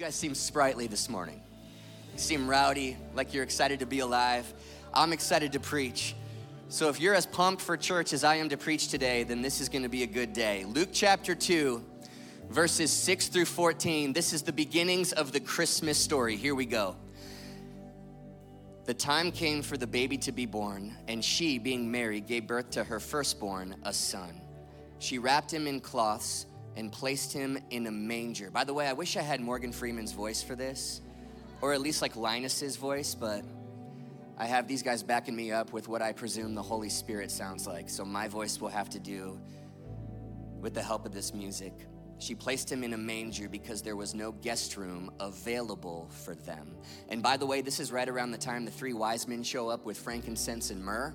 guys seem sprightly this morning. You seem rowdy, like you're excited to be alive. I'm excited to preach. So if you're as pumped for church as I am to preach today, then this is going to be a good day. Luke chapter 2, verses 6 through 14. This is the beginnings of the Christmas story. Here we go. The time came for the baby to be born, and she, being Mary, gave birth to her firstborn, a son. She wrapped him in cloths and placed him in a manger. By the way, I wish I had Morgan Freeman's voice for this, or at least like Linus's voice, but I have these guys backing me up with what I presume the Holy Spirit sounds like. So my voice will have to do with the help of this music. She placed him in a manger because there was no guest room available for them. And by the way, this is right around the time the three wise men show up with frankincense and myrrh.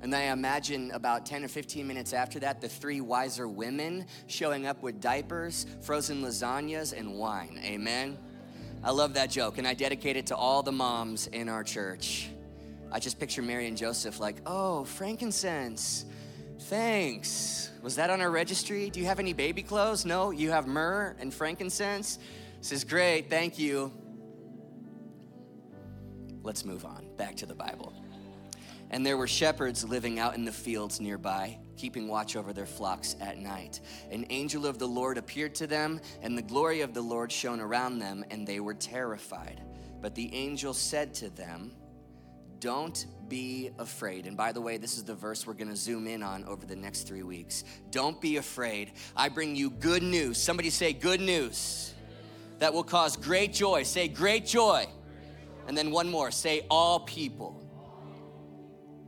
And then I imagine about 10 or 15 minutes after that, the three wiser women showing up with diapers, frozen lasagnas, and wine. Amen. I love that joke, and I dedicate it to all the moms in our church. I just picture Mary and Joseph like, oh, frankincense. Thanks. Was that on our registry? Do you have any baby clothes? No, you have myrrh and frankincense. This is great. Thank you. Let's move on back to the Bible. And there were shepherds living out in the fields nearby, keeping watch over their flocks at night. An angel of the Lord appeared to them, and the glory of the Lord shone around them, and they were terrified. But the angel said to them, Don't be afraid. And by the way, this is the verse we're gonna zoom in on over the next three weeks. Don't be afraid. I bring you good news. Somebody say, Good news. That will cause great joy. Say, Great joy. And then one more say, All people.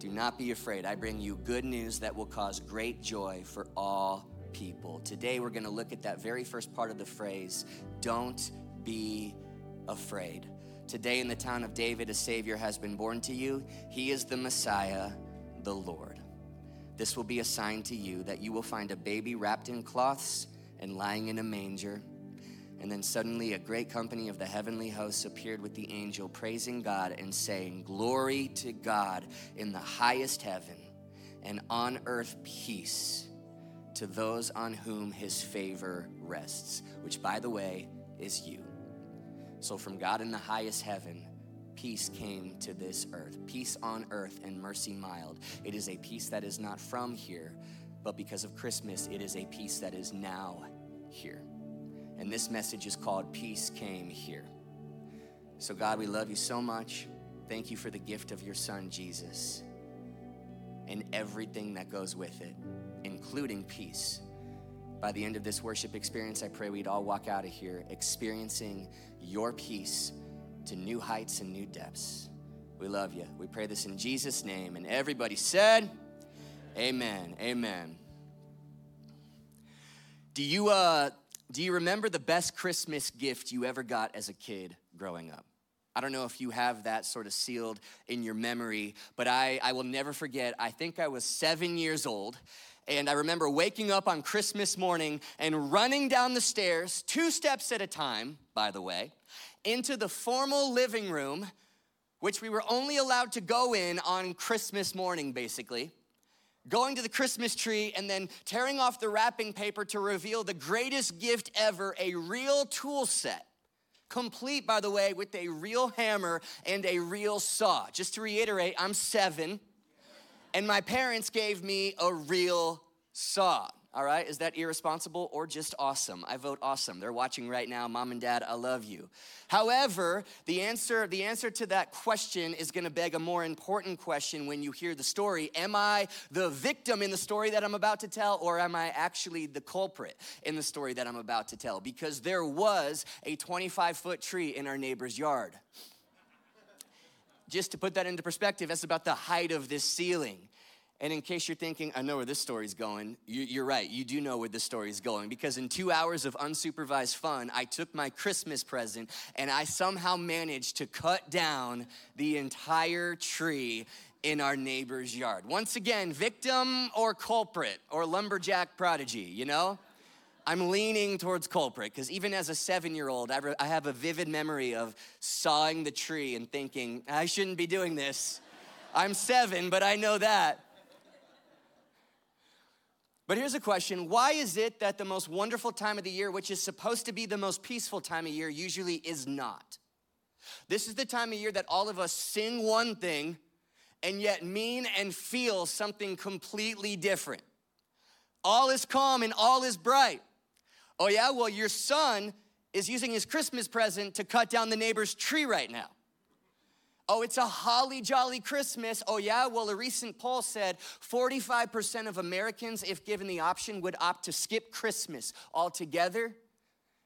Do not be afraid. I bring you good news that will cause great joy for all people. Today, we're going to look at that very first part of the phrase don't be afraid. Today, in the town of David, a Savior has been born to you. He is the Messiah, the Lord. This will be a sign to you that you will find a baby wrapped in cloths and lying in a manger. And then suddenly a great company of the heavenly hosts appeared with the angel, praising God and saying, Glory to God in the highest heaven, and on earth peace to those on whom his favor rests, which, by the way, is you. So, from God in the highest heaven, peace came to this earth. Peace on earth and mercy mild. It is a peace that is not from here, but because of Christmas, it is a peace that is now here. And this message is called Peace Came Here. So, God, we love you so much. Thank you for the gift of your son, Jesus, and everything that goes with it, including peace. By the end of this worship experience, I pray we'd all walk out of here experiencing your peace to new heights and new depths. We love you. We pray this in Jesus' name. And everybody said, Amen. Amen. Do you, uh, do you remember the best Christmas gift you ever got as a kid growing up? I don't know if you have that sort of sealed in your memory, but I, I will never forget. I think I was seven years old, and I remember waking up on Christmas morning and running down the stairs, two steps at a time, by the way, into the formal living room, which we were only allowed to go in on Christmas morning, basically going to the Christmas tree and then tearing off the wrapping paper to reveal the greatest gift ever a real tool set. Complete, by the way, with a real hammer and a real saw. Just to reiterate, I'm seven, and my parents gave me a real saw. All right, is that irresponsible or just awesome? I vote awesome. They're watching right now. Mom and dad, I love you. However, the answer the answer to that question is going to beg a more important question when you hear the story. Am I the victim in the story that I'm about to tell or am I actually the culprit in the story that I'm about to tell? Because there was a 25-foot tree in our neighbor's yard. Just to put that into perspective, that's about the height of this ceiling. And in case you're thinking, I know where this story's going, you, are right. You do know where this story's going because in two hours of unsupervised fun, I took my Christmas present and I somehow managed to cut down the entire tree in our neighbor's yard. Once again, victim or culprit or lumberjack prodigy, you know? I'm leaning towards culprit because even as a seven year old, I have a vivid memory of sawing the tree and thinking, I shouldn't be doing this. I'm seven, but I know that. But here's a question Why is it that the most wonderful time of the year, which is supposed to be the most peaceful time of year, usually is not? This is the time of year that all of us sing one thing and yet mean and feel something completely different. All is calm and all is bright. Oh, yeah? Well, your son is using his Christmas present to cut down the neighbor's tree right now. Oh, it's a holly jolly Christmas. Oh, yeah? Well, a recent poll said 45% of Americans, if given the option, would opt to skip Christmas altogether.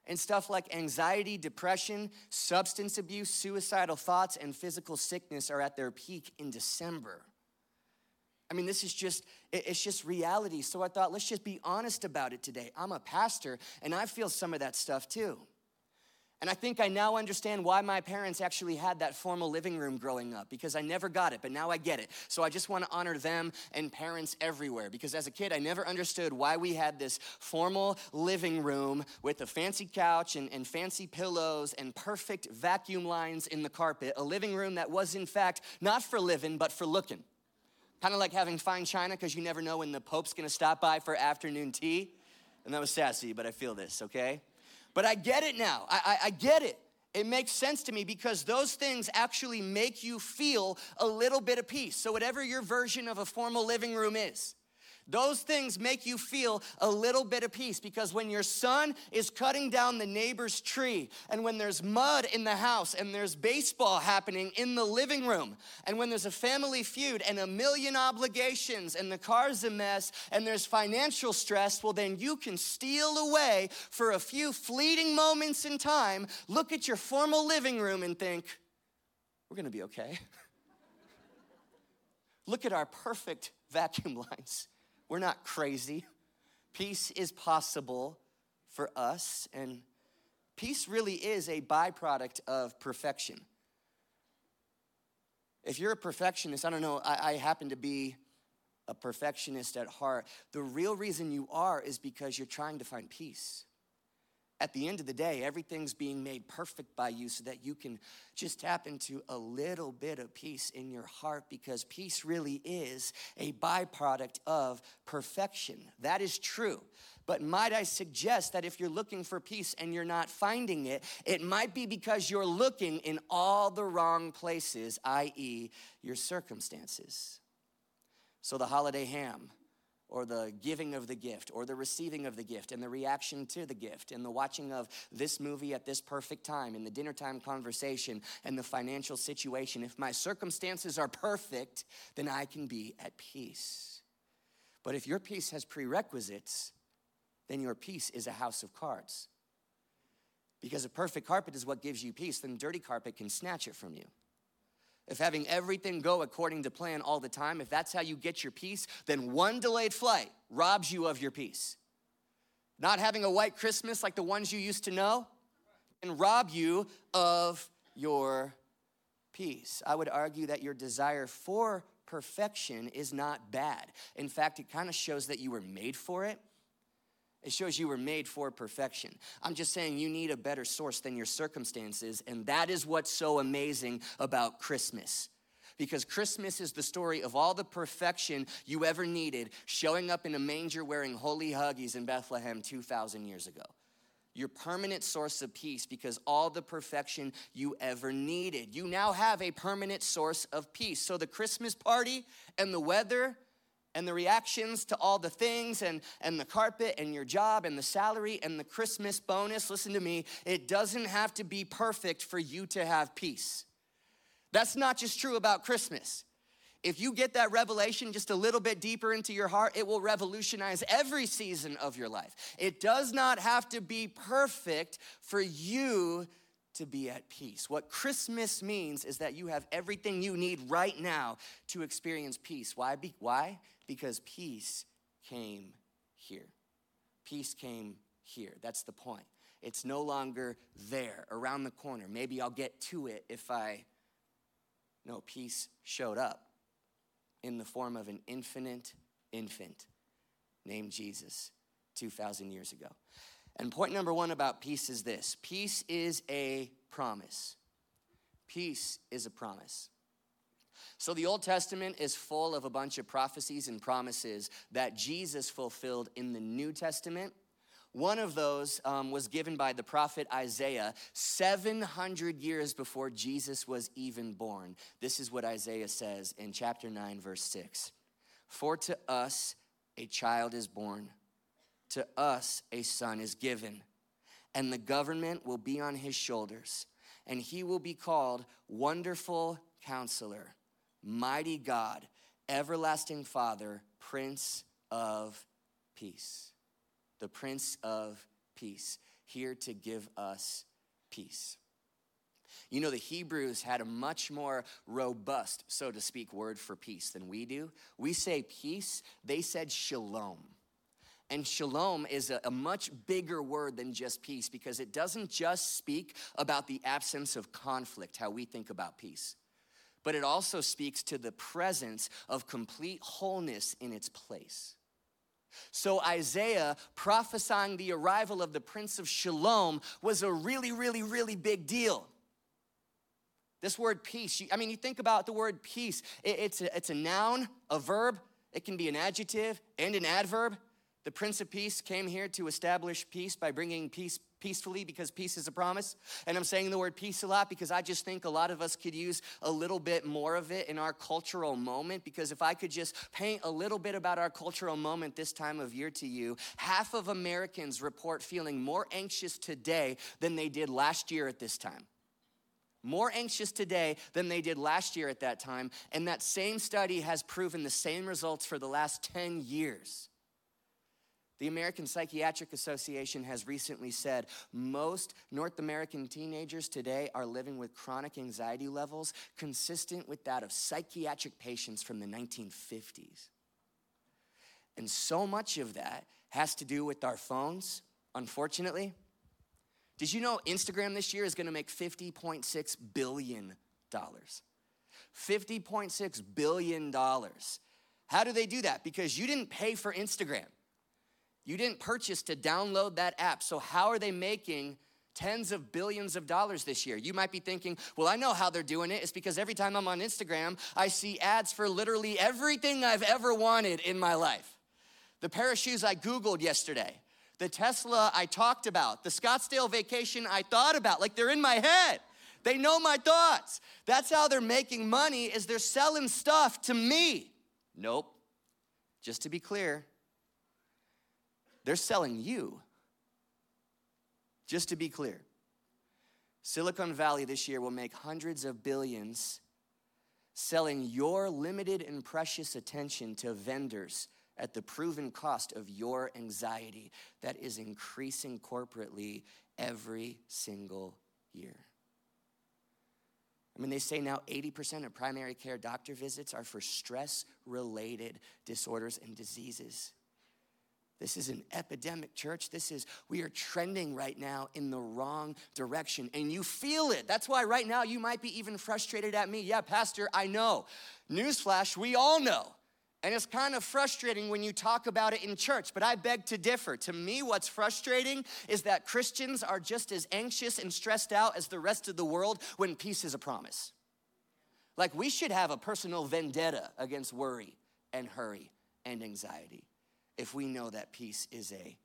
And stuff like anxiety, depression, substance abuse, suicidal thoughts, and physical sickness are at their peak in December. I mean, this is just, it's just reality. So I thought, let's just be honest about it today. I'm a pastor, and I feel some of that stuff too. And I think I now understand why my parents actually had that formal living room growing up because I never got it, but now I get it. So I just want to honor them and parents everywhere because as a kid, I never understood why we had this formal living room with a fancy couch and, and fancy pillows and perfect vacuum lines in the carpet. A living room that was, in fact, not for living, but for looking. Kind of like having fine china because you never know when the Pope's gonna stop by for afternoon tea. And that was sassy, but I feel this, okay? But I get it now. I, I, I get it. It makes sense to me because those things actually make you feel a little bit of peace. So, whatever your version of a formal living room is, those things make you feel a little bit of peace because when your son is cutting down the neighbor's tree, and when there's mud in the house, and there's baseball happening in the living room, and when there's a family feud and a million obligations, and the car's a mess, and there's financial stress, well, then you can steal away for a few fleeting moments in time, look at your formal living room, and think, we're gonna be okay. look at our perfect vacuum lines we're not crazy. Peace is possible for us, and peace really is a byproduct of perfection. If you're a perfectionist, I don't know, I, I happen to be a perfectionist at heart. The real reason you are is because you're trying to find peace at the end of the day, everything's being made perfect by you so that you can just tap into a little bit of peace in your heart because peace really is a byproduct of perfection. That is true. But might I suggest that if you're looking for peace and you're not finding it, it might be because you're looking in all the wrong places, i.e., your circumstances. So the holiday ham or the giving of the gift or the receiving of the gift and the reaction to the gift and the watching of this movie at this perfect time and the dinner time conversation and the financial situation. If my circumstances are perfect, then I can be at peace. But if your peace has prerequisites, then your peace is a house of cards. Because a perfect carpet is what gives you peace, then dirty carpet can snatch it from you if having everything go according to plan all the time, if that's how you get your peace, then one delayed flight robs you of your peace. Not having a white Christmas like the ones you used to know can rob you of your peace. I would argue that your desire for perfection is not bad. In fact, it kind of shows that you were made for it it shows you were made for perfection. I'm just saying you need a better source than your circumstances, and that is what's so amazing about Christmas. Because Christmas is the story of all the perfection you ever needed showing up in a manger wearing holy huggies in Bethlehem 2,000 years ago. Your permanent source of peace because all the perfection you ever needed. You now have a permanent source of peace. So the Christmas party and the weather and the reactions to all the things and, and the carpet and your job and the salary and the Christmas bonus, listen to me, it doesn't have to be perfect for you to have peace. That's not just true about Christmas. If you get that revelation just a little bit deeper into your heart, it will revolutionize every season of your life. It does not have to be perfect for you to be at peace. What Christmas means is that you have everything you need right now to experience peace. Why? Why? Because peace came here. Peace came here. That's the point. It's no longer there, around the corner. Maybe I'll get to it if I. No, peace showed up in the form of an infinite infant named Jesus 2,000 years ago. And point number one about peace is this peace is a promise. Peace is a promise. So the Old Testament is full of a bunch of prophecies and promises that Jesus fulfilled in the New Testament. One of those um, was given by the prophet Isaiah 700 years before Jesus was even born. This is what Isaiah says in chapter 9, verse 6 For to us a child is born, to us a son is given, and the government will be on his shoulders, and he will be called Wonderful Counselor, Mighty God, Everlasting Father, Prince of Peace the Prince of Peace, here to give us peace. You know, the Hebrews had a much more robust, so to speak, word for peace than we do. We say peace, they said shalom. And shalom is a, a, much bigger word than just peace because it doesn't just speak about the absence of conflict, how we think about peace, but it also speaks to the presence of complete wholeness in its place. So, Isaiah prophesying the arrival of the Prince of Shalom was a really, really, really big deal. This word peace, I mean, you think about the word peace, it's a, it's a noun, a verb, it can be an adjective and an adverb. The Prince of Peace came here to establish peace by bringing peace peacefully because peace is a promise. And I'm saying the word peace a lot because I just think a lot of us could use a little bit more of it in our cultural moment. Because if I could just paint a little bit about our cultural moment this time of year to you, half of Americans report feeling more anxious today than they did last year at this time more anxious today than they did last year at that time. And that same study has proven the same results for the last 10 years. The American Psychiatric Association has recently said most North American teenagers today are living with chronic anxiety levels consistent with that of psychiatric patients from the 1950s. And so much of that has to do with our phones, unfortunately. Did you know Instagram this year is gonna make $50.6 billion? $50.6 billion. How do they do that? Because you didn't pay for Instagram. You didn't purchase to download that app. So, how are they making tens of billions of dollars this year? You might be thinking, well, I know how they're doing it. It's because every time I'm on Instagram, I see ads for literally everything I've ever wanted in my life. The pair of shoes I Googled yesterday, the Tesla I talked about, the Scottsdale vacation I thought about, like they're in my head. They know my thoughts. That's how they're making money is they're selling stuff to me. Nope. Just to be clear, they're selling you. Just to be clear, Silicon Valley this year will make hundreds of billions selling your limited and precious attention to vendors at the proven cost of your anxiety that is increasing corporately every single year. I mean, they say now 80% of primary care doctor visits are for stress related disorders and diseases. This is an epidemic, church. This is, we are trending right now in the wrong direction, and you feel it. That's why right now you might be even frustrated at me. Yeah, Pastor, I know. Newsflash, we all know. And it's kind of frustrating when you talk about it in church, but I beg to differ. To me, what's frustrating is that Christians are just as anxious and stressed out as the rest of the world when peace is a promise. Like we should have a personal vendetta against worry and hurry and anxiety if we know that peace is a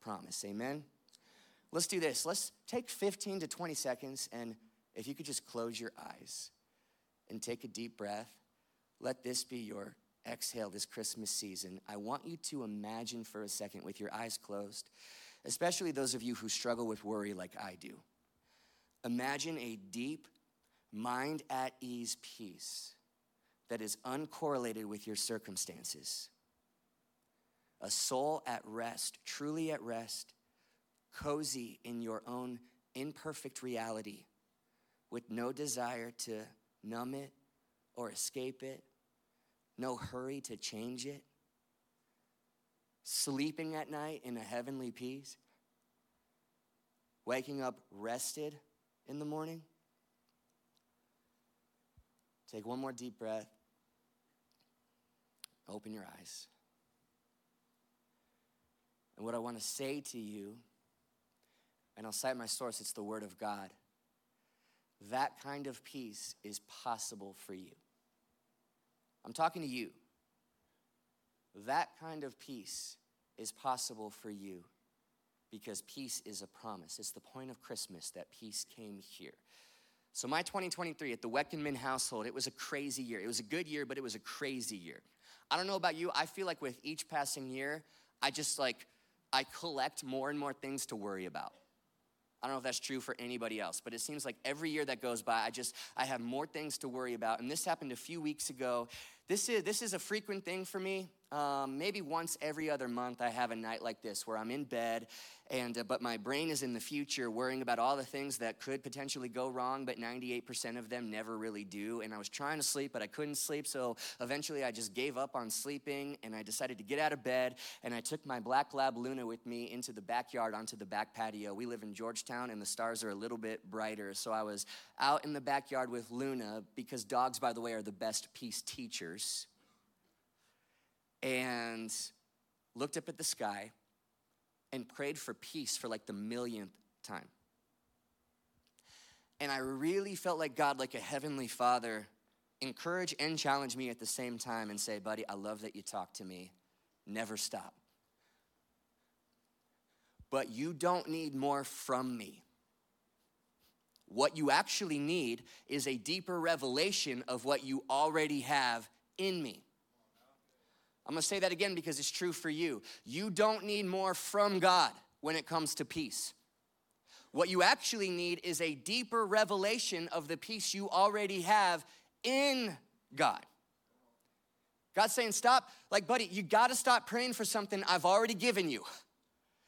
promise. Amen? Let's do this. Let's take 15 to 20 seconds, and if you could just close your eyes and take a deep breath, let this be your exhale this Christmas season. I want you to imagine for a second with your eyes closed, especially those of you who struggle with worry like I do. Imagine a deep, mind at ease peace that is uncorrelated with your circumstances a soul at rest, truly at rest, cozy in your own imperfect reality, with no desire to numb it or escape it, no hurry to change it, sleeping at night in a heavenly peace, waking up rested in the morning. Take one more deep breath. Open your eyes. And what I want to say to you, and I'll cite my source, it's the Word of God. That kind of peace is possible for you. I'm talking to you. That kind of peace is possible for you because peace is a promise. It's the point of Christmas that peace came here. So, my 2023 at the Weckenman household, it was a crazy year. It was a good year, but it was a crazy year. I don't know about you, I feel like with each passing year, I just like, I collect more and more things to worry about. I don't know if that's true for anybody else, but it seems like every year that goes by, I just I have more things to worry about. And this happened a few weeks ago. This is this is a frequent thing for me. Um, maybe once every other month, I have a night like this where I'm in bed, and uh, but my brain is in the future, worrying about all the things that could potentially go wrong, but 98% of them never really do. And I was trying to sleep, but I couldn't sleep, so eventually I just gave up on sleeping, and I decided to get out of bed, and I took my black lab Luna with me into the backyard onto the back patio. We live in Georgetown, and the stars are a little bit brighter, so I was out in the backyard with Luna because dogs, by the way, are the best peace teachers and looked up at the sky and prayed for peace for like the millionth time. And I really felt like God, like a heavenly father, encourage and challenge me at the same time and say, buddy, I love that you talk to me. Never stop. But you don't need more from me. What you actually need is a deeper revelation of what you already have in me. I'm gonna say that again because it's true for you. You don't need more from God when it comes to peace. What you actually need is a deeper revelation of the peace you already have in God. God's saying, stop, like, buddy, you gotta stop praying for something I've already given you.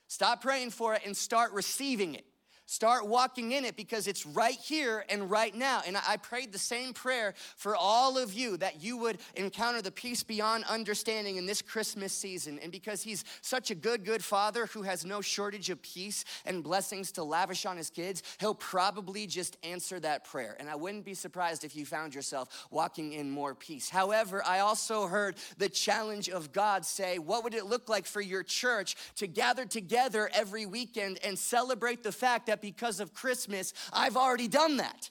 Stop praying for it and start receiving it. Start walking in it because it's right here and right now. And I prayed the same prayer for all of you that you would encounter the peace beyond understanding in this Christmas season. And because He's such a good, good Father who has no shortage of peace and blessings to lavish on His kids, He'll probably just answer that prayer. And I wouldn't be surprised if you found yourself walking in more peace. However, I also heard the challenge of God say, What would it look like for your church to gather together every weekend and celebrate the fact that that because of Christmas, I've already done that.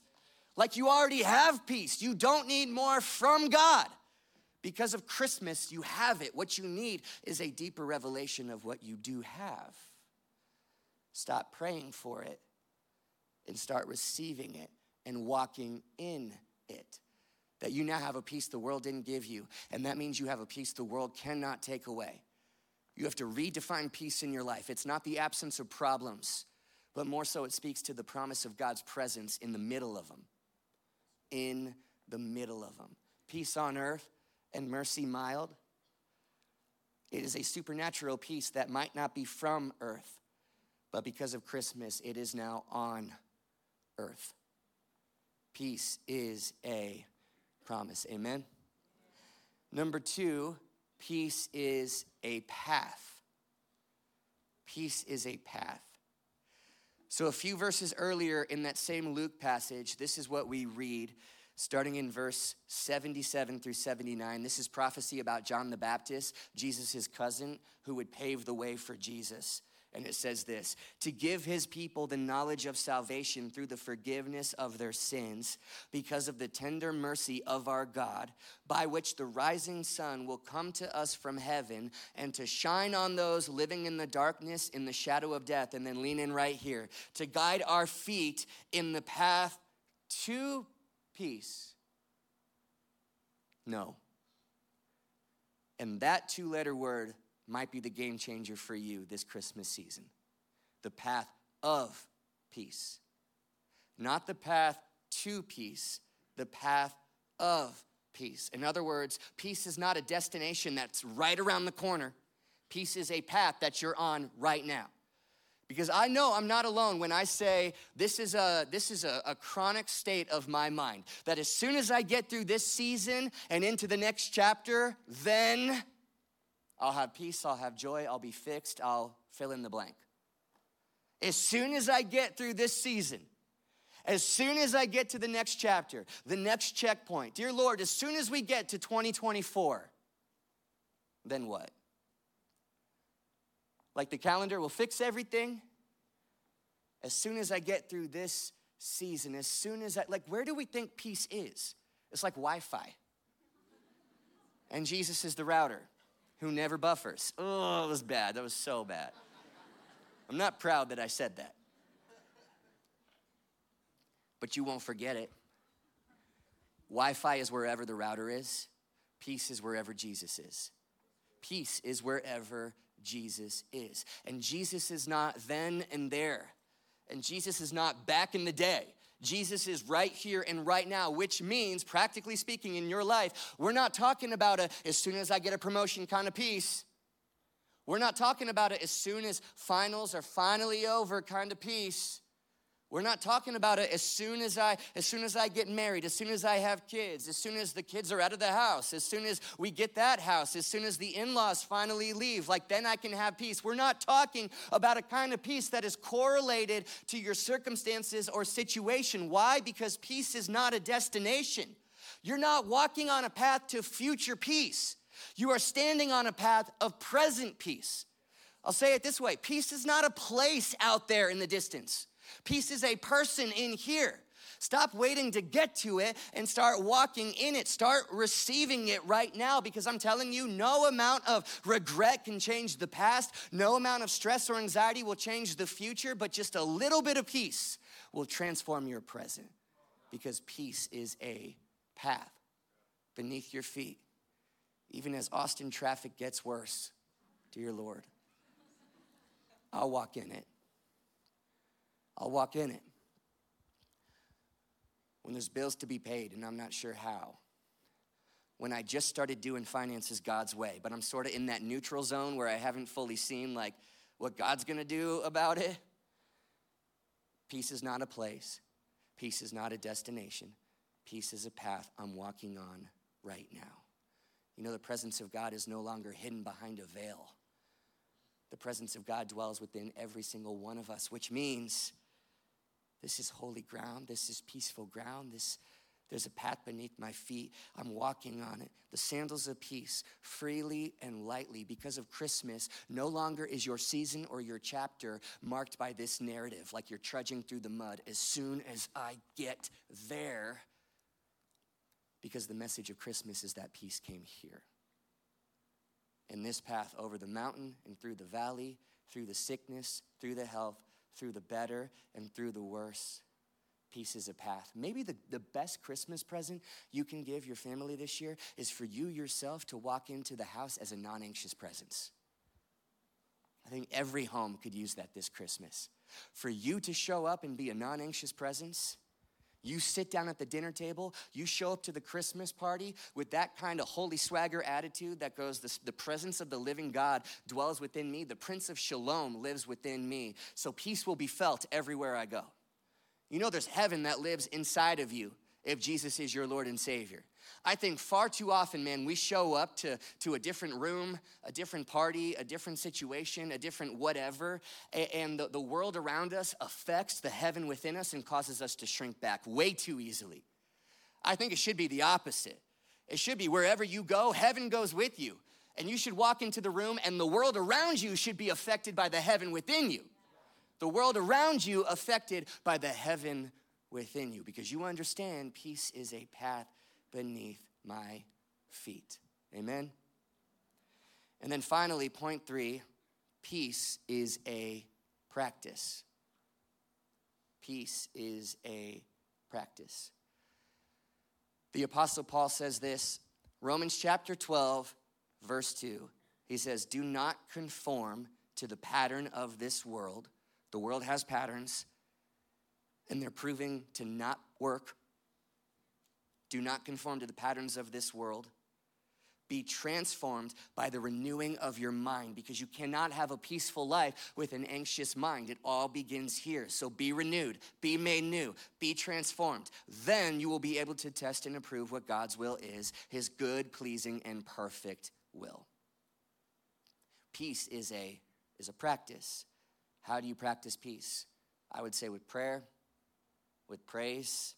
Like you already have peace. You don't need more from God. Because of Christmas, you have it. What you need is a deeper revelation of what you do have. Stop praying for it and start receiving it and walking in it. That you now have a peace the world didn't give you. And that means you have a peace the world cannot take away. You have to redefine peace in your life. It's not the absence of problems, but more so, it speaks to the promise of God's presence in the middle of them. In the middle of them. Peace on earth and mercy mild. It is a supernatural peace that might not be from earth, but because of Christmas, it is now on earth. Peace is a promise. Amen? Number two, peace is a path. Peace is a path. So, a few verses earlier in that same Luke passage, this is what we read, starting in verse 77 through 79. This is prophecy about John the Baptist, Jesus' cousin, who would pave the way for Jesus. And it says this to give his people the knowledge of salvation through the forgiveness of their sins, because of the tender mercy of our God, by which the rising sun will come to us from heaven and to shine on those living in the darkness, in the shadow of death. And then lean in right here to guide our feet in the path to peace. No. And that two letter word might be the game changer for you this Christmas season. The path of peace. Not the path to peace, the path of peace. In other words, peace is not a destination that's right around the corner. Peace is a path that you're on right now. Because I know I'm not alone when I say this is a this is a, a, chronic state of my mind. That as soon as I get through this season and into the next chapter, then I'll have peace, I'll have joy, I'll be fixed, I'll fill in the blank. As soon as I get through this season, as soon as I get to the next chapter, the next checkpoint, dear Lord, as soon as we get to 2024, then what? Like the calendar will fix everything. As soon as I get through this season, as soon as I, like, where do we think peace is? It's like Wi Fi. and Jesus is the router who never buffers. Oh, that was bad. That was so bad. I'm not proud that I said that. But you won't forget it. Wi Fi is wherever the router is, peace is wherever Jesus is. Peace is wherever Jesus is. And Jesus is not then and there. And Jesus is not back in the day. Jesus is right here and right now, which means, practically speaking, in your life, we're not talking about a as soon as I get a promotion kind of peace. We're not talking about it as soon as finals are finally over kind of peace. We're not talking about it as soon as I as soon as I get married, as soon as I have kids, as soon as the kids are out of the house, as soon as we get that house, as soon as the in-laws finally leave, like then I can have peace. We're not talking about a kind of peace that is correlated to your circumstances or situation. Why? Because peace is not a destination. You're not walking on a path to future peace. You are standing on a path of present peace. I'll say it this way peace is not a place out there in the distance. Peace is a person in here. Stop waiting to get to it and start walking in it. Start receiving it right now because I'm telling you, no amount of regret can change the past. No amount of stress or anxiety will change the future, but just a little bit of peace will transform your present because peace is a path beneath your feet. Even as Austin traffic gets worse, dear Lord, I'll walk in it. I'll walk in it. When there's bills to be paid and I'm not sure how. When I just started doing finances God's way, but I'm sort of in that neutral zone where I haven't fully seen like what God's gonna do about it. Peace is not a place, peace is not a destination, peace is a path I'm walking on right now. You know, the presence of God is no longer hidden behind a veil. The presence of God dwells within every single one of us, which means this is holy ground. This is peaceful ground. This, there's a path beneath my feet. I'm walking on it. The sandals of peace, freely and lightly. Because of Christmas, no longer is your season or your chapter marked by this narrative, like you're trudging through the mud. As soon as I get there, because the message of Christmas is that peace came here. And this path over the mountain and through the valley, through the sickness, through the health, through the better and through the worse. pieces of path. Maybe the, the best Christmas present you can give your family this year is for you yourself to walk into the house as a non anxious presence. I think every home could use that this Christmas. For you to show up and be a non anxious presence you sit down at the dinner table, you show up to the Christmas party with that kind of holy swagger attitude that goes, the, the presence of the living God dwells within me, the Prince of Shalom lives within me. So peace will be felt everywhere I go. You know, there's heaven that lives inside of you if Jesus is your Lord and Savior. I think far too often, man, we show up to, to a different room, a different party, a different situation, a different whatever, and the, the world around us affects the heaven within us and causes us to shrink back way too easily. I think it should be the opposite. It should be wherever you go, heaven goes with you. And you should walk into the room, and the world around you should be affected by the heaven within you. The world around you affected by the heaven within you because you understand peace is a path beneath my feet. Amen? And then finally, point three peace is a practice. Peace is a practice. The Apostle Paul says this Romans chapter 12, verse 2. He says, Do not conform to the pattern of this world. The world has patterns, and they're proving to not work do not conform to the patterns of this world. Be transformed by the renewing of your mind because you cannot have a peaceful life with an anxious mind. It all begins here. So be renewed, be made new, be transformed. Then you will be able to test and approve what God's will is his good, pleasing, and perfect will. Peace is a, is a practice. How do you practice peace? I would say with prayer, with praise,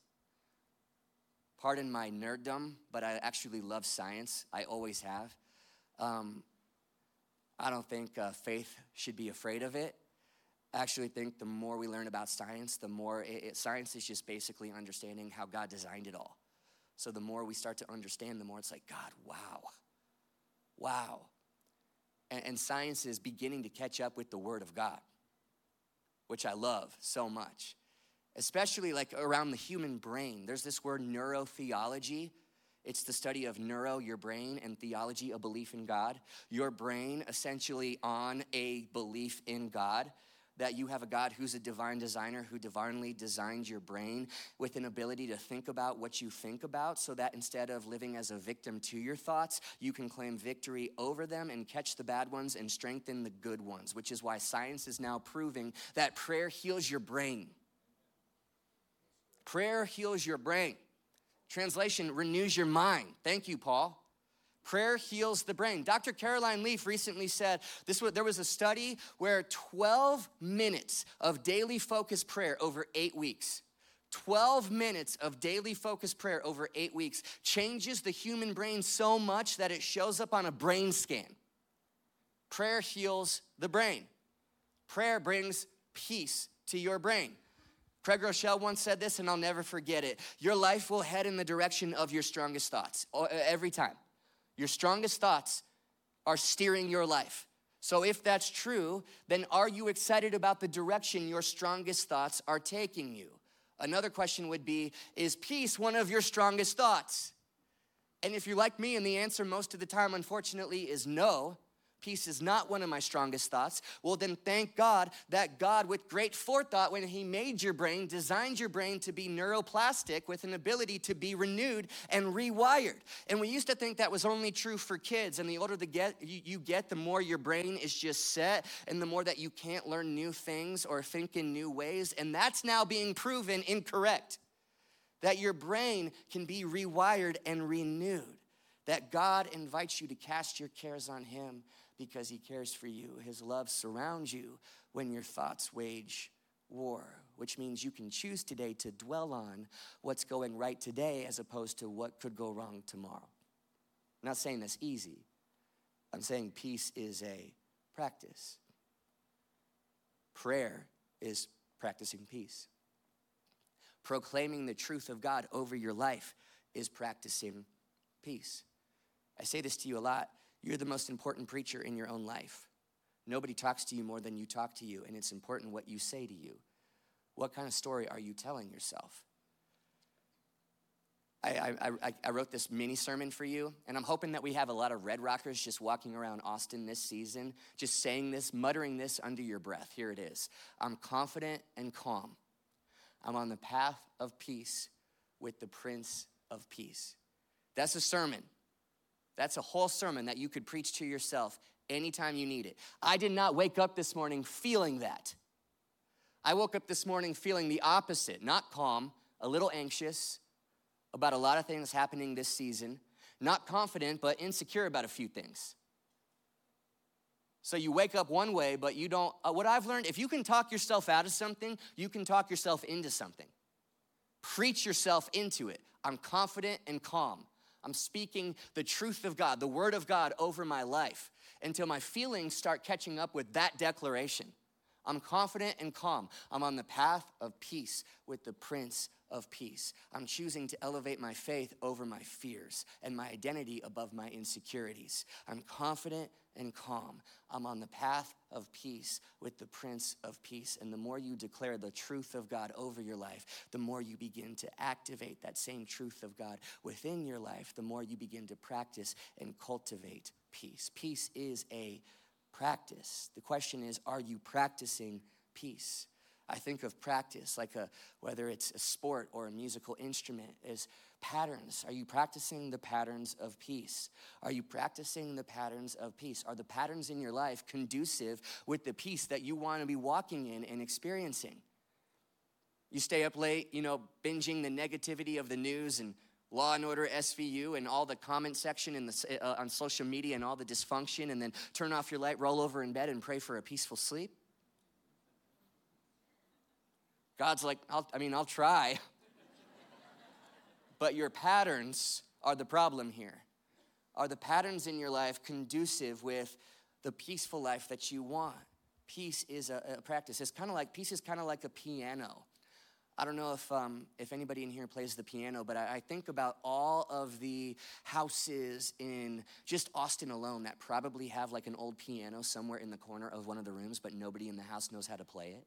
Pardon my nerddom, but I actually love science. I always have. Um, I don't think uh, faith should be afraid of it. I actually think the more we learn about science, the more it, it, science is just basically understanding how God designed it all. So the more we start to understand, the more it's like, God, wow, Wow. And, and science is beginning to catch up with the Word of God, which I love so much, especially like around the human brain. There's this word neurotheology. It's the study of neuro, your brain, and theology, a belief in God. Your brain essentially on a belief in God that you have a God who's a divine designer who divinely designed your brain with an ability to think about what you think about so that instead of living as a victim to your thoughts, you can claim victory over them and catch the bad ones and strengthen the good ones, which is why science is now proving that prayer heals your brain. Prayer heals your brain. Translation renews your mind. Thank you, Paul. Prayer heals the brain. Dr. Caroline Leaf recently said this there was a study where 12 minutes of daily focused prayer over eight weeks 12 minutes of daily focused prayer over eight weeks changes the human brain so much that it shows up on a brain scan. Prayer heals the brain. Prayer brings peace to your brain. Craig Groeschel once said this, and I'll never forget it. Your life will head in the direction of your strongest thoughts uh, every time. Your strongest thoughts are steering your life. So, if that's true, then are you excited about the direction your strongest thoughts are taking you? Another question would be Is peace one of your strongest thoughts? And if you're like me, and the answer most of the time, unfortunately, is no, peace is not one of my strongest thoughts, well, then thank God that God, with great forethought, when He made your brain, designed your brain to be neuroplastic with an ability to be renewed and rewired. And we used to think that was only true for kids. And the older the get, you get, the more your brain is just set, and the more that you can't learn new things or think in new ways. And that's now being proven incorrect. That your brain can be rewired and renewed. That God invites you to cast your cares on Him because he cares for you. His love surrounds you when your thoughts wage war, which means you can choose today to dwell on what's going right today as opposed to what could go wrong tomorrow. I'm not saying that's easy. I'm saying peace is a practice. Prayer is practicing peace. Proclaiming the truth of God over your life is practicing peace. I say this to you a lot you're the most important preacher in your own life. Nobody talks to you more than you talk to you, and it's important what you say to you. What kind of story are you telling yourself? I, I, I, wrote this mini sermon for you, and I'm hoping that we have a lot of red rockers just walking around Austin this season, just saying this, muttering this under your breath. Here it is I'm confident and calm. I'm on the path of peace with the Prince of Peace. That's a sermon. That's a whole sermon that you could preach to yourself anytime you need it. I did not wake up this morning feeling that. I woke up this morning feeling the opposite, not calm, a little anxious about a lot of things happening this season, not confident, but insecure about a few things. So you wake up one way, but you don't. Uh, what I've learned, if you can talk yourself out of something, you can talk yourself into something. Preach yourself into it. I'm confident and calm. I'm speaking the truth of God, the word of God over my life until my feelings start catching up with that declaration. I'm confident and calm. I'm on the path of peace with the Prince of Peace. I'm choosing to elevate my faith over my fears and my identity above my insecurities. I'm confident and calm. I'm on the path of peace with the Prince of Peace. And the more you declare the truth of God over your life, the more you begin to activate that same truth of God within your life, the more you begin to practice and cultivate peace. Peace is a practice. The question is, are you practicing peace? I think of practice like a whether it's a sport or a musical instrument is patterns. Are you practicing the patterns of peace? Are you practicing the patterns of peace? Are the patterns in your life conducive with the peace that you want to be walking in and experiencing? You stay up late, you know, binging the negativity of the news and Law and Order SVU and all the comment section in the, uh, on social media and all the dysfunction, and then turn off your light, roll over in bed, and pray for a peaceful sleep? God's like, i mean, I'll try. But your patterns are the problem here. Are the patterns in your life conducive with the peaceful life that you want? Peace is a, a practice. It's kind of like, peace is kind of like a piano. I don't know if, um, if anybody in here plays the piano, but I, I, think about all of the houses in just Austin alone that probably have like an old piano somewhere in the corner of one of the rooms, but nobody in the house knows how to play it.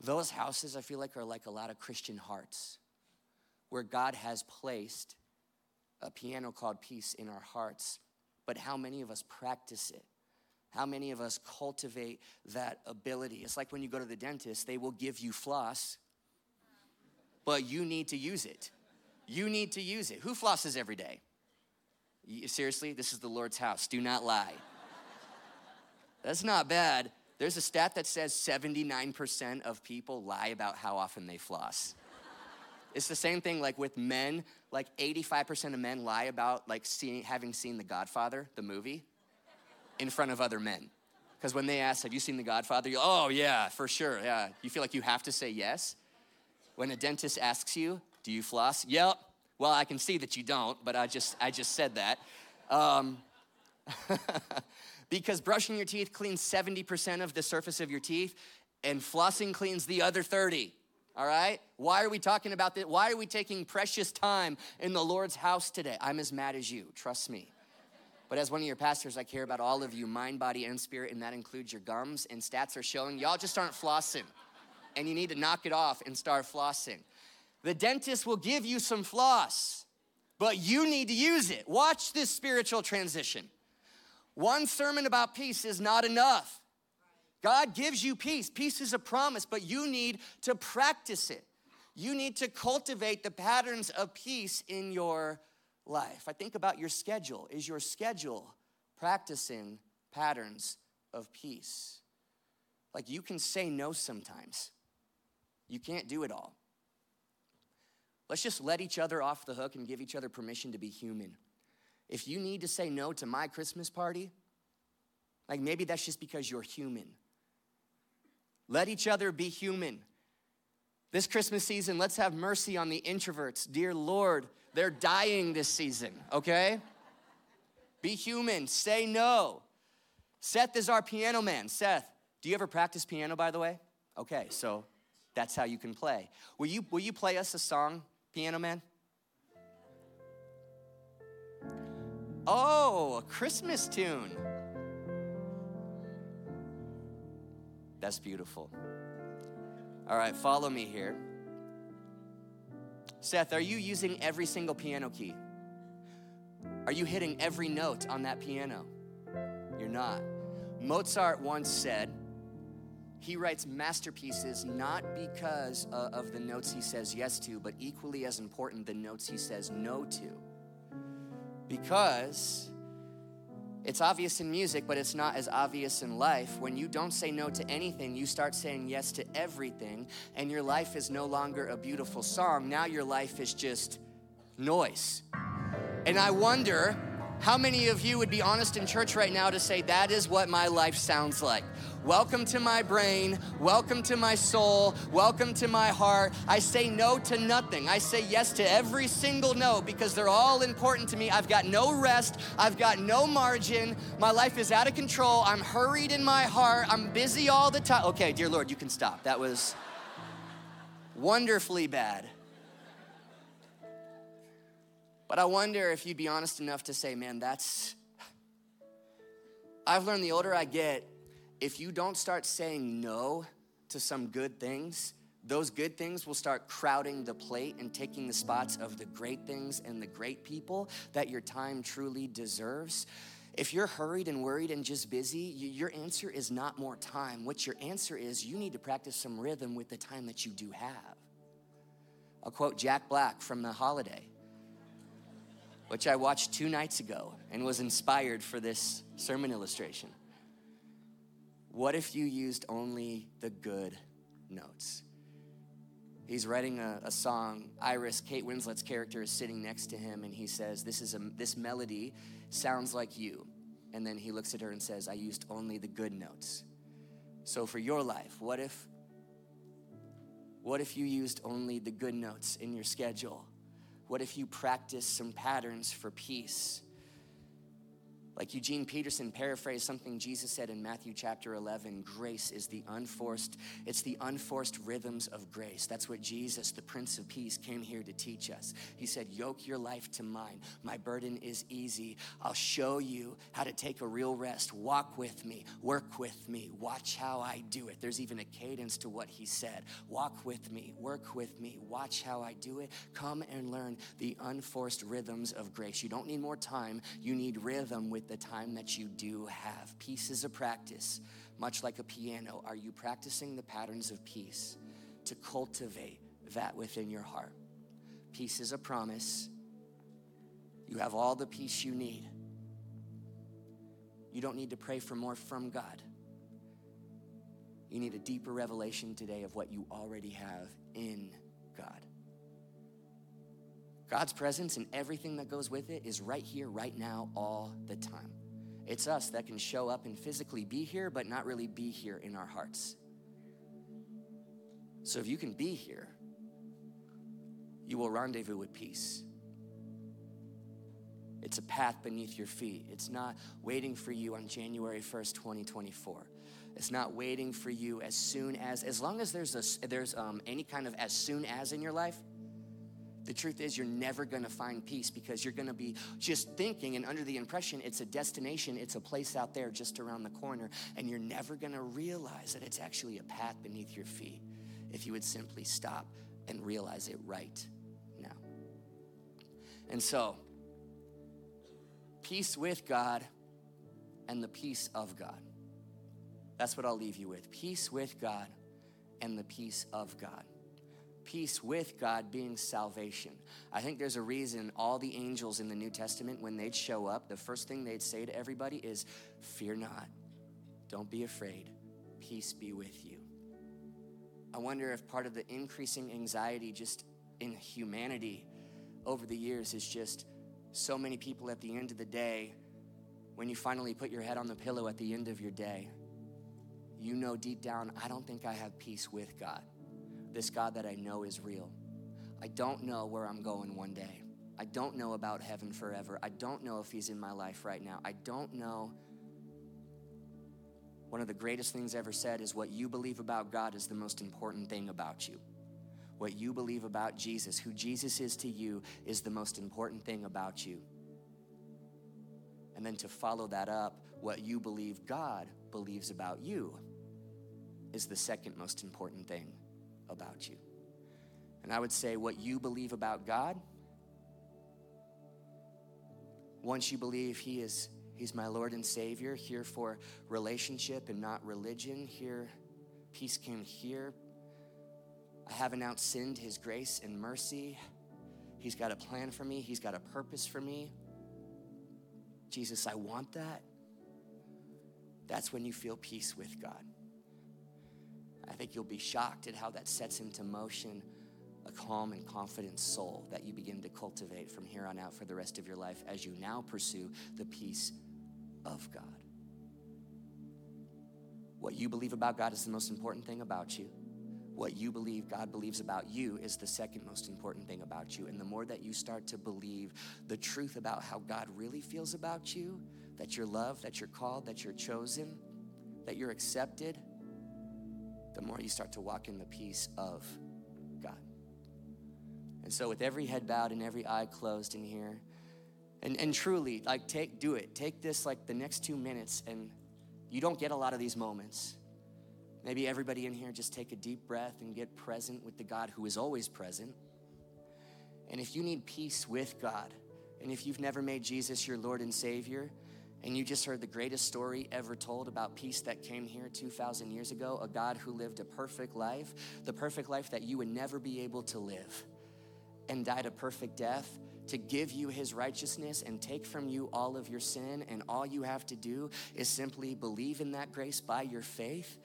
Those houses, I feel like, are like a lot of Christian hearts where God has placed a piano called peace in our hearts. But how many of us practice it? How many of us cultivate that ability? It's like when you go to the dentist, they will give you floss, but you need to use it. You need to use it. Who flosses every day? Seriously, this is the Lord's house. Do not lie. That's not bad. There's a stat that says 79% of people lie about how often they floss. It's the same thing like with men, like 85% of men lie about like seeing having seen The Godfather, the movie in front of other men. Because when they ask, Have you seen The Godfather? You, oh, yeah, for sure. Yeah. You feel like you have to say yes. When a dentist asks you, Do you floss? Yep. Well, I can see that you don't, but I just, I just said that. Um, because brushing your teeth cleans 70% of the surface of your teeth, and flossing cleans the other 30. All right? Why are we talking about this? Why are we taking precious time in the Lord's house today? I'm as mad as you, trust me. But as one of your pastors, I care about all of you, mind, body, and spirit, and that includes your gums. And stats are showing y'all just aren't flossing. And you need to knock it off and start flossing. The dentist will give you some floss, but you need to use it. Watch this spiritual transition. One sermon about peace is not enough. God gives you peace. Peace is a promise, but you need to practice it. You need to cultivate the patterns of peace in your life. I think about your schedule. Is your schedule practicing patterns of peace? Like you can say no sometimes, you can't do it all. Let's just let each other off the hook and give each other permission to be human. If you need to say no to my Christmas party, like maybe that's just because you're human. Let each other be human. This Christmas season, let's have mercy on the introverts. Dear Lord, they're dying this season, okay? Be human, say no. Seth is our piano man. Seth, do you ever practice piano, by the way? Okay, so that's how you can play. Will you, will you play us a song, piano man? Oh, a Christmas tune. That's beautiful. All right, follow me here. Seth, are you using every single piano key? Are you hitting every note on that piano? You're not. Mozart once said, he writes masterpieces not because of the notes he says yes to, but equally as important, the notes he says no to. Because it's obvious in music, but it's not as obvious in life. When you don't say no to anything, you start saying yes to everything, and your life is no longer a beautiful song. Now your life is just noise. And I wonder how many of you would be honest in church right now to say, That is what my life sounds like? Welcome to my brain. Welcome to my soul. Welcome to my heart. I say no to nothing. I say yes to every single no because they're all important to me. I've got no rest. I've got no margin. My life is out of control. I'm hurried in my heart. I'm busy all the time. Okay, dear Lord, you can stop. That was wonderfully bad. But I wonder if you'd be honest enough to say, man, that's. I've learned the older I get, if you don't start saying no to some good things, those good things will start crowding the plate and taking the spots of the great things and the great people that your time truly deserves. If you're hurried and worried and just busy, your answer is not more time. What your answer is, you need to practice some rhythm with the time that you do have. I'll quote Jack Black from The Holiday, which I watched two nights ago and was inspired for this sermon illustration. What if you used only the good notes? He's writing a, a, song. Iris, Kate Winslet's character, is sitting next to him, and he says, "This is a this melody sounds like you." And then he looks at her and says, "I used only the good notes." So for your life, what if what if you used only the good notes in your schedule? What if you practice some patterns for peace? Like Eugene Peterson paraphrased something Jesus said in Matthew chapter 11 grace is the unforced, it's the unforced rhythms of grace. That's what Jesus, the Prince of Peace, came here to teach us. He said, Yoke your life to mine. My burden is easy. I'll show you how to take a real rest. Walk with me, work with me, watch how I do it. There's even a cadence to what he said. Walk with me, work with me, watch how I do it. Come and learn the unforced rhythms of grace. You don't need more time, you need rhythm with the time that you do have. Peace is a practice, much like a piano. Are you practicing the patterns of peace to cultivate that within your heart? Peace is a promise. You have all the peace you need. You don't need to pray for more from God. You need a deeper revelation today of what you already have in God. God's presence and everything that goes with it is right here, right now, all the time. It's us that can show up and physically be here, but not really be here in our hearts. So if you can be here, you will rendezvous with peace. It's a path beneath your feet. It's not waiting for you on January 1st, 2024. It's not waiting for you as soon as, as long as there's, a, there's um, any kind of as soon as in your life, the truth is, you're never gonna find peace because you're gonna be just thinking and under the impression it's a destination, it's a place out there just around the corner, and you're never gonna realize that it's actually a path beneath your feet if you would simply stop and realize it right now. And so, peace with God and the peace of God. That's what I'll leave you with peace with God and the peace of God peace with God being salvation. I think there's a reason all the angels in the New Testament, when they'd show up, the first thing they'd say to everybody is, Fear not, don't be afraid, peace be with you. I wonder if part of the increasing anxiety just in humanity over the years is just so many people at the end of the day, when you finally put your head on the pillow at the end of your day, you know deep down, I don't think I have peace with God this God that I know is real. I don't know where I'm going one day. I don't know about heaven forever. I don't know if He's in my life right now. I don't know. One of the greatest things ever said is what you believe about God is the most important thing about you. What you believe about Jesus, who Jesus is to you, is the most important thing about you. And then to follow that up, what you believe God believes about you is the second most important thing about you. And I would say what you believe about God, once you believe He is He's my Lord and Savior, here for relationship and not religion, here peace came here. I haven't outsinned His grace and mercy. He's got a plan for me, He's got a purpose for me. Jesus, I want that. That's when you feel peace with God. I think you'll be shocked at how that sets into motion a calm and confident soul that you begin to cultivate from here on out for the rest of your life as you now pursue the peace of God. What you believe about God is the most important thing about you. What you believe God believes about you is the second most important thing about you. And the more that you start to believe the truth about how God really feels about you, that you're loved, that you're called, that you're chosen, that you're accepted, the more you start to walk in the peace of God. And so, with every head bowed and every eye closed in here, and, and truly, like, take, do it. Take this, like, the next two minutes, and you don't get a lot of these moments. Maybe everybody in here just take a deep breath and get present with the God who is always present. And if you need peace with God, and if you've never made Jesus your Lord and Savior, and you just heard the greatest story ever told about peace that came here 2,000 years ago a God who lived a perfect life, the perfect life that you would never be able to live, and died a perfect death to give you his righteousness and take from you all of your sin. And all you have to do is simply believe in that grace by your faith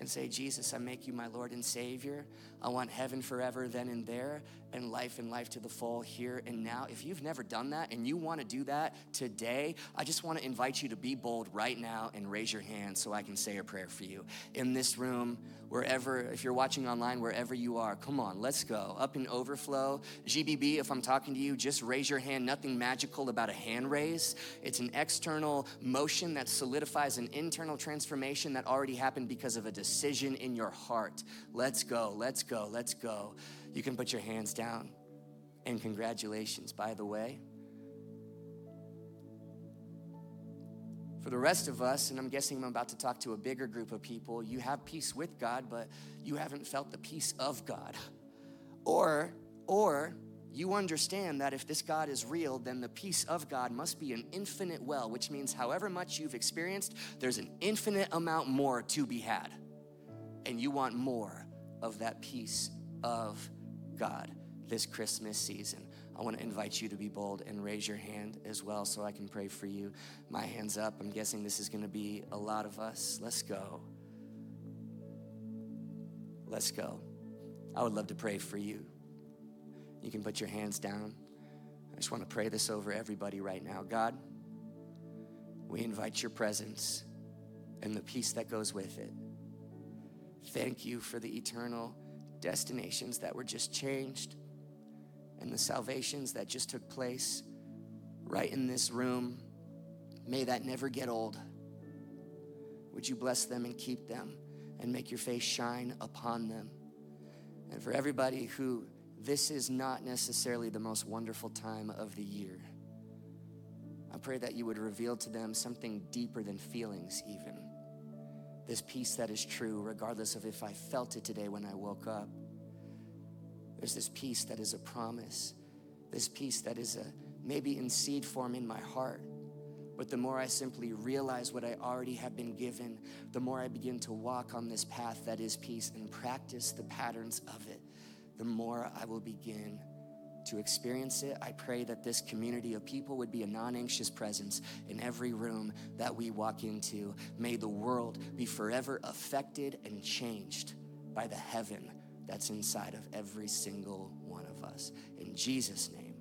and say, Jesus, I make you my Lord and Savior. I want heaven forever, then and there, and life and life to the full here and now. If you've never done that and you want to do that today, I just want to invite you to be bold right now and raise your hand so I can say a prayer for you. In this room, wherever, if you're watching online, wherever you are, come on, let's go. Up in overflow. GBB, if I'm talking to you, just raise your hand. Nothing magical about a hand raise. It's an external motion that solidifies an internal transformation that already happened because of a decision in your heart. Let's go, let's go, let's go. You can put your hands down. And congratulations, by the way. For the rest of us, and I'm guessing I'm about to talk to a bigger group of people, you have peace with God, but you haven't felt the peace of God. Or, or you understand that if this God is real, then the peace of God must be an infinite well, which means however much you've experienced, there's an infinite amount more to be had. And you want more of that peace of God this Christmas season. I want to invite you to be bold and raise your hand as well so I can pray for you. My hand's up. I'm guessing this is going to be a lot of us. Let's go. Let's go. I would love to pray for you. You can put your hands down. I just want to pray this over everybody right now. God, we invite your presence and the peace that goes with it. Thank you for the eternal destinations that were just changed and the salvations that just took place right in this room. May that never get old. Would you bless them and keep them and make your face shine upon them? And for everybody who this is not necessarily the most wonderful time of the year, I pray that you would reveal to them something deeper than feelings, even this peace that is true, regardless of if I felt it today when I woke up. There's this peace that is a promise, this peace that is a maybe in seed form in my heart. But the more I simply realize what I already have been given, the more I begin to walk on this path that is peace and practice the patterns of it, the more I will begin to experience it. I pray that this community of people would be a non anxious presence in every room that we walk into. May the world be forever affected and changed by the heaven that's inside of every single one of us. In Jesus' name,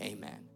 amen.